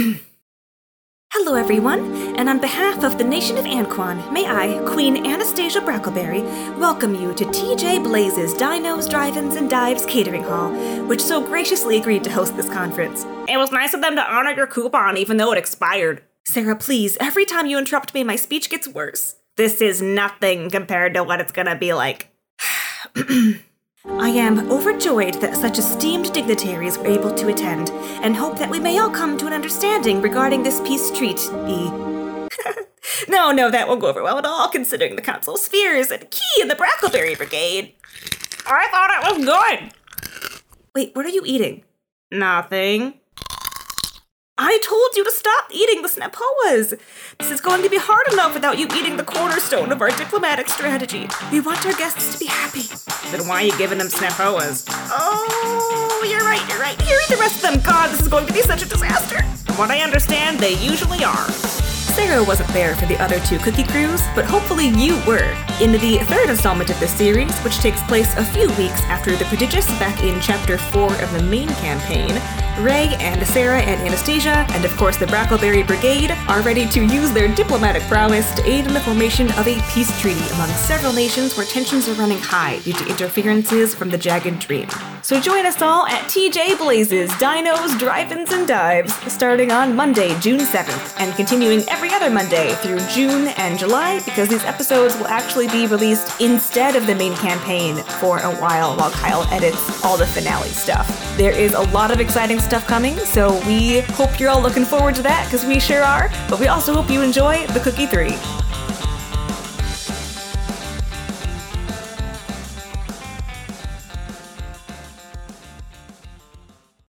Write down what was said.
Hello, everyone, and on behalf of the nation of Anquan, may I, Queen Anastasia Brackleberry, welcome you to TJ Blaze's Dinos, Drive-Ins, and Dives Catering Hall, which so graciously agreed to host this conference. It was nice of them to honor your coupon even though it expired. Sarah, please, every time you interrupt me, my speech gets worse. This is nothing compared to what it's gonna be like. I am overjoyed that such esteemed dignitaries were able to attend, and hope that we may all come to an understanding regarding this peace treaty. No, no, that won't go over well at all, considering the of Spheres and Key and the Brackleberry Brigade. I thought it was good. Wait, what are you eating? Nothing. I told you to stop eating the snapoas. This is going to be hard enough without you eating the cornerstone of our diplomatic strategy. We want our guests to be happy. Then why are you giving them snapoas? Oh, you're right, you're right. Here, eat the rest of them. God, this is going to be such a disaster. From what I understand, they usually are. Sarah wasn't there for the other two cookie crews, but hopefully you were. In the third installment of this series, which takes place a few weeks after the prodigious back in chapter 4 of the main campaign, Ray and Sarah and Anastasia, and of course the Brackleberry Brigade, are ready to use their diplomatic prowess to aid in the formation of a peace treaty among several nations where tensions are running high due to interferences from the Jagged Dream. So join us all at TJ Blazes, Dinos, Drive-Ins, and Dives, starting on Monday, June 7th, and continuing every other Monday through June and July, because these episodes will actually be released instead of the main campaign for a while while Kyle edits all the finale stuff. There is a lot of exciting stuff coming, so we hope you're all looking forward to that, because we sure are, but we also hope you enjoy the Cookie 3.